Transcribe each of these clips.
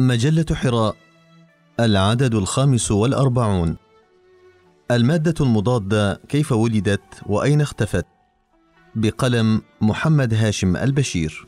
مجلة حراء العدد الخامس والأربعون. المادة المضادة كيف ولدت وأين اختفت؟ بقلم محمد هاشم البشير.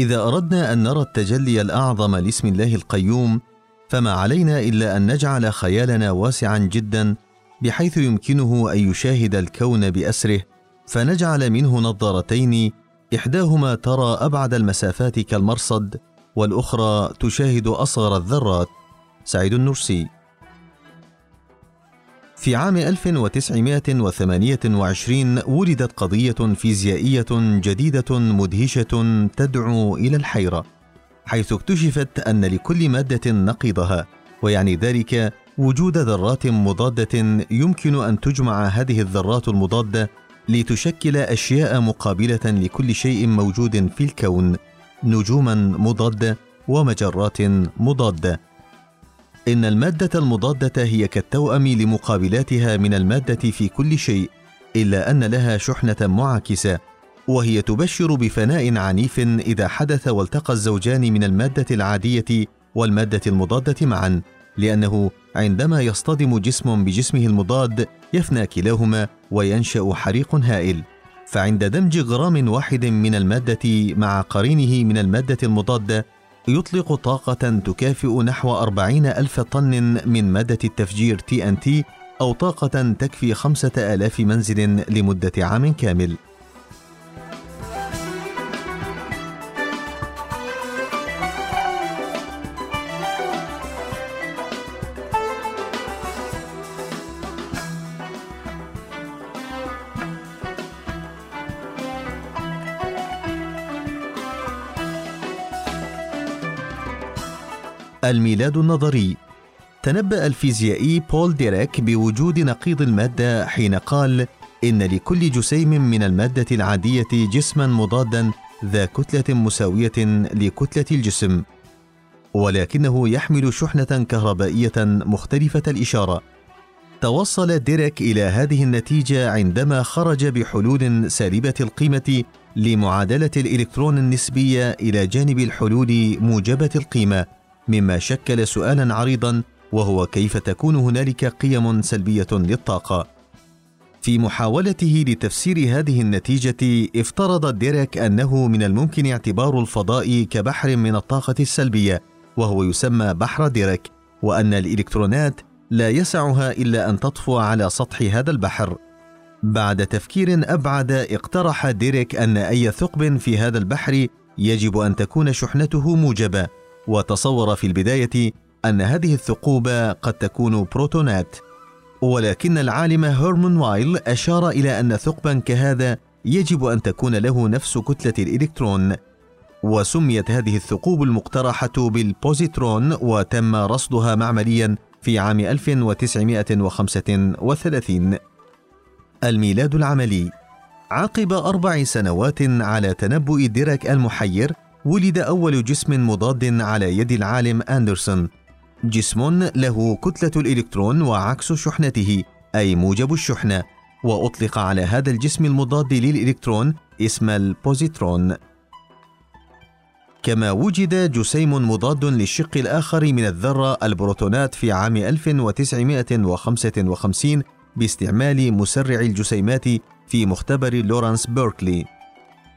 إذا أردنا أن نرى التجلي الأعظم لاسم الله القيوم فما علينا إلا أن نجعل خيالنا واسعا جدا بحيث يمكنه أن يشاهد الكون بأسره فنجعل منه نظارتين إحداهما ترى أبعد المسافات كالمرصد والأخرى تشاهد أصغر الذرات. سعيد النرسي في عام 1928 ولدت قضية فيزيائية جديدة مدهشة تدعو إلى الحيرة، حيث اكتشفت أن لكل مادة نقيضها، ويعني ذلك وجود ذرات مضادة يمكن أن تجمع هذه الذرات المضادة لتشكل أشياء مقابلة لكل شيء موجود في الكون، نجوما مضادة ومجرات مضادة. إن المادة المضادة هي كالتوأم لمقابلاتها من المادة في كل شيء، إلا أن لها شحنة معاكسة، وهي تبشر بفناء عنيف إذا حدث والتقى الزوجان من المادة العادية والمادة المضادة معًا، لأنه عندما يصطدم جسم بجسمه المضاد يفنى كلاهما وينشأ حريق هائل. فعند دمج غرام واحد من المادة مع قرينه من المادة المضادة يطلق طاقة تكافئ نحو أربعين ألف طن من مادة التفجير تي أو طاقة تكفي خمسة آلاف منزل لمدة عام كامل. الميلاد النظري. تنبأ الفيزيائي بول ديريك بوجود نقيض المادة حين قال إن لكل جسيم من المادة العادية جسما مضادا ذا كتلة مساوية لكتلة الجسم ولكنه يحمل شحنة كهربائية مختلفة الإشارة. توصل ديريك إلى هذه النتيجة عندما خرج بحلول سالبة القيمة لمعادلة الإلكترون النسبية إلى جانب الحلول موجبة القيمة. مما شكل سؤالا عريضا وهو كيف تكون هنالك قيم سلبية للطاقة. في محاولته لتفسير هذه النتيجة افترض ديريك أنه من الممكن اعتبار الفضاء كبحر من الطاقة السلبية وهو يسمى بحر ديريك وأن الإلكترونات لا يسعها إلا أن تطفو على سطح هذا البحر. بعد تفكير أبعد اقترح ديريك أن أي ثقب في هذا البحر يجب أن تكون شحنته موجبة. وتصور في البداية أن هذه الثقوب قد تكون بروتونات ولكن العالم هيرمان وايل أشار إلى أن ثقبا كهذا يجب أن تكون له نفس كتلة الإلكترون وسميت هذه الثقوب المقترحة بالبوزيترون وتم رصدها معمليا في عام 1935 الميلاد العملي عقب أربع سنوات على تنبؤ ديراك المحير ولد أول جسم مضاد على يد العالم أندرسون. جسم له كتلة الإلكترون وعكس شحنته أي موجب الشحنة وأطلق على هذا الجسم المضاد للإلكترون اسم البوزيترون. كما وجد جسيم مضاد للشق الآخر من الذرة البروتونات في عام 1955 باستعمال مسرع الجسيمات في مختبر لورانس بيركلي.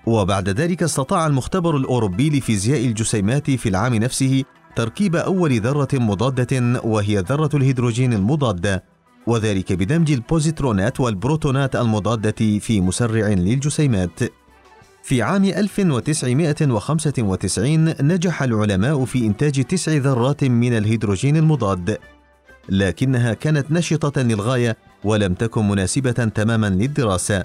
وبعد ذلك استطاع المختبر الأوروبي لفيزياء الجسيمات في العام نفسه تركيب أول ذرة مضادة وهي ذرة الهيدروجين المضادة وذلك بدمج البوزيترونات والبروتونات المضادة في مسرع للجسيمات. في عام 1995 نجح العلماء في إنتاج تسع ذرات من الهيدروجين المضاد، لكنها كانت نشطة للغاية ولم تكن مناسبة تماما للدراسة.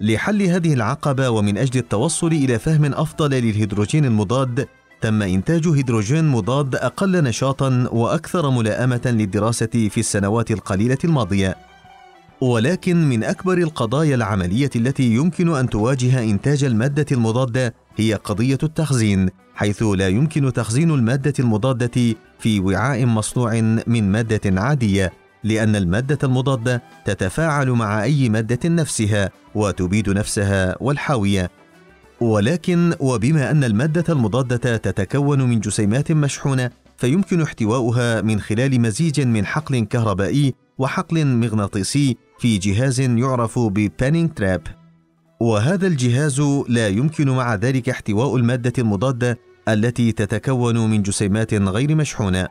لحل هذه العقبة ومن أجل التوصل إلى فهم أفضل للهيدروجين المضاد تم إنتاج هيدروجين مضاد أقل نشاطا وأكثر ملائمة للدراسة في السنوات القليلة الماضية. ولكن من أكبر القضايا العملية التي يمكن أن تواجه إنتاج المادة المضادة هي قضية التخزين حيث لا يمكن تخزين المادة المضادة في وعاء مصنوع من مادة عادية. لأن المادة المضادة تتفاعل مع أي مادة نفسها وتبيد نفسها والحاوية. ولكن وبما أن المادة المضادة تتكون من جسيمات مشحونة فيمكن احتواؤها من خلال مزيج من حقل كهربائي وحقل مغناطيسي في جهاز يعرف ببانينج تراب وهذا الجهاز لا يمكن مع ذلك احتواء المادة المضادة التي تتكون من جسيمات غير مشحونة.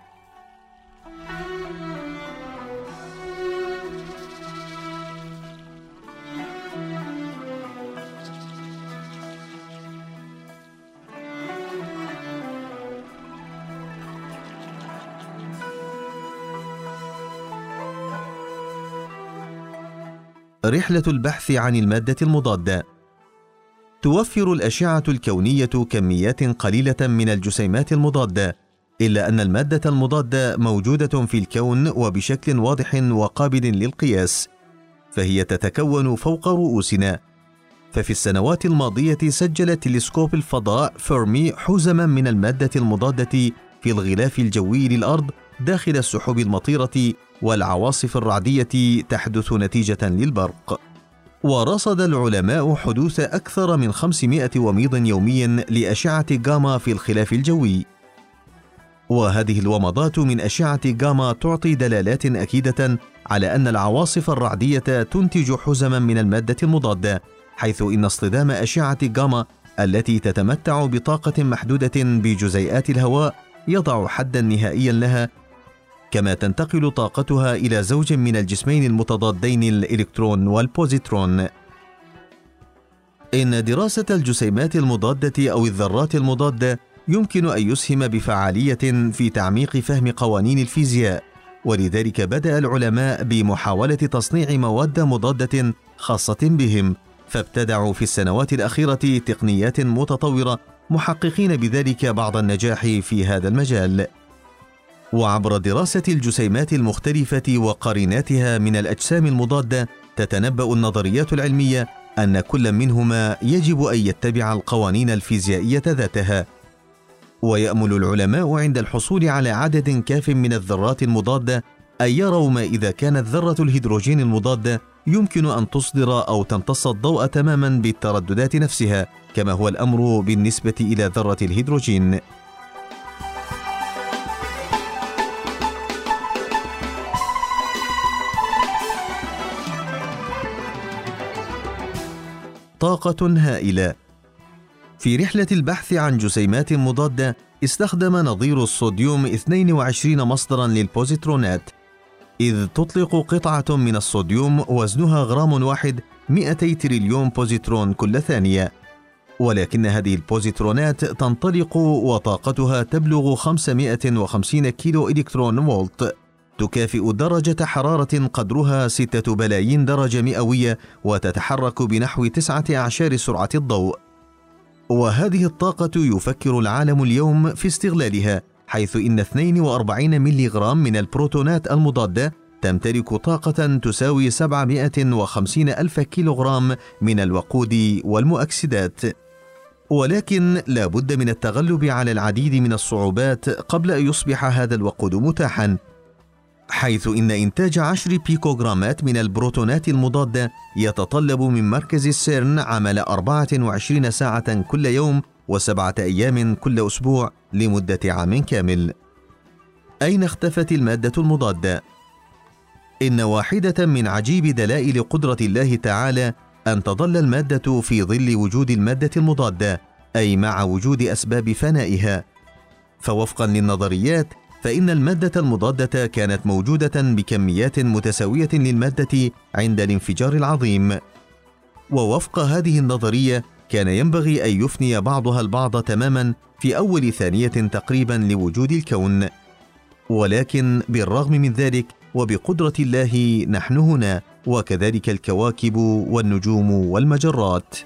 رحلة البحث عن المادة المضادة. توفر الأشعة الكونية كميات قليلة من الجسيمات المضادة إلا أن المادة المضادة موجودة في الكون وبشكل واضح وقابل للقياس فهي تتكون فوق رؤوسنا. ففي السنوات الماضية سجل تلسكوب الفضاء فيرمي حزما من المادة المضادة في الغلاف الجوي للأرض داخل السحب المطيرة والعواصف الرعدية تحدث نتيجة للبرق. ورصد العلماء حدوث أكثر من 500 وميض يومي لأشعة جاما في الخلاف الجوي. وهذه الومضات من أشعة جاما تعطي دلالات أكيدة على أن العواصف الرعدية تنتج حزما من المادة المضادة، حيث إن اصطدام أشعة جاما التي تتمتع بطاقة محدودة بجزيئات الهواء يضع حدا نهائيا لها كما تنتقل طاقتها إلى زوج من الجسمين المتضادين الإلكترون والبوزيترون. إن دراسة الجسيمات المضادة أو الذرات المضادة يمكن أن يسهم بفعالية في تعميق فهم قوانين الفيزياء، ولذلك بدأ العلماء بمحاولة تصنيع مواد مضادة خاصة بهم، فابتدعوا في السنوات الأخيرة تقنيات متطورة محققين بذلك بعض النجاح في هذا المجال. وعبر دراسة الجسيمات المختلفة وقريناتها من الأجسام المضادة تتنبأ النظريات العلمية أن كل منهما يجب أن يتبع القوانين الفيزيائية ذاتها. ويأمل العلماء عند الحصول على عدد كاف من الذرات المضادة أن يروا ما إذا كانت ذرة الهيدروجين المضادة يمكن أن تصدر أو تمتص الضوء تماما بالترددات نفسها، كما هو الأمر بالنسبة إلى ذرة الهيدروجين. طاقة هائلة. في رحلة البحث عن جسيمات مضادة، استخدم نظير الصوديوم 22 مصدرا للبوزيترونات، إذ تطلق قطعة من الصوديوم وزنها غرام واحد 200 تريليون بوزيترون كل ثانية. ولكن هذه البوزيترونات تنطلق وطاقتها تبلغ 550 كيلو إلكترون فولت. تكافئ درجة حرارة قدرها ستة بلايين درجة مئوية وتتحرك بنحو تسعة أعشار سرعة الضوء. وهذه الطاقة يفكر العالم اليوم في استغلالها حيث إن 42 ملغرام من البروتونات المضادة تمتلك طاقة تساوي 750 ألف كيلوغرام من الوقود والمؤكسدات. ولكن لا بد من التغلب على العديد من الصعوبات قبل أن يصبح هذا الوقود متاحا حيث إن إنتاج عشر بيكوغرامات من البروتونات المضادة يتطلب من مركز السيرن عمل 24 ساعة كل يوم وسبعة أيام كل أسبوع لمدة عام كامل. أين اختفت المادة المضادة؟ إن واحدة من عجيب دلائل قدرة الله تعالى أن تظل المادة في ظل وجود المادة المضادة، أي مع وجود أسباب فنائها. فوفقا للنظريات فإن المادة المضادة كانت موجودة بكميات متساوية للمادة عند الانفجار العظيم. ووفق هذه النظرية كان ينبغي أن يفني بعضها البعض تماما في أول ثانية تقريبا لوجود الكون. ولكن بالرغم من ذلك وبقدرة الله نحن هنا وكذلك الكواكب والنجوم والمجرات.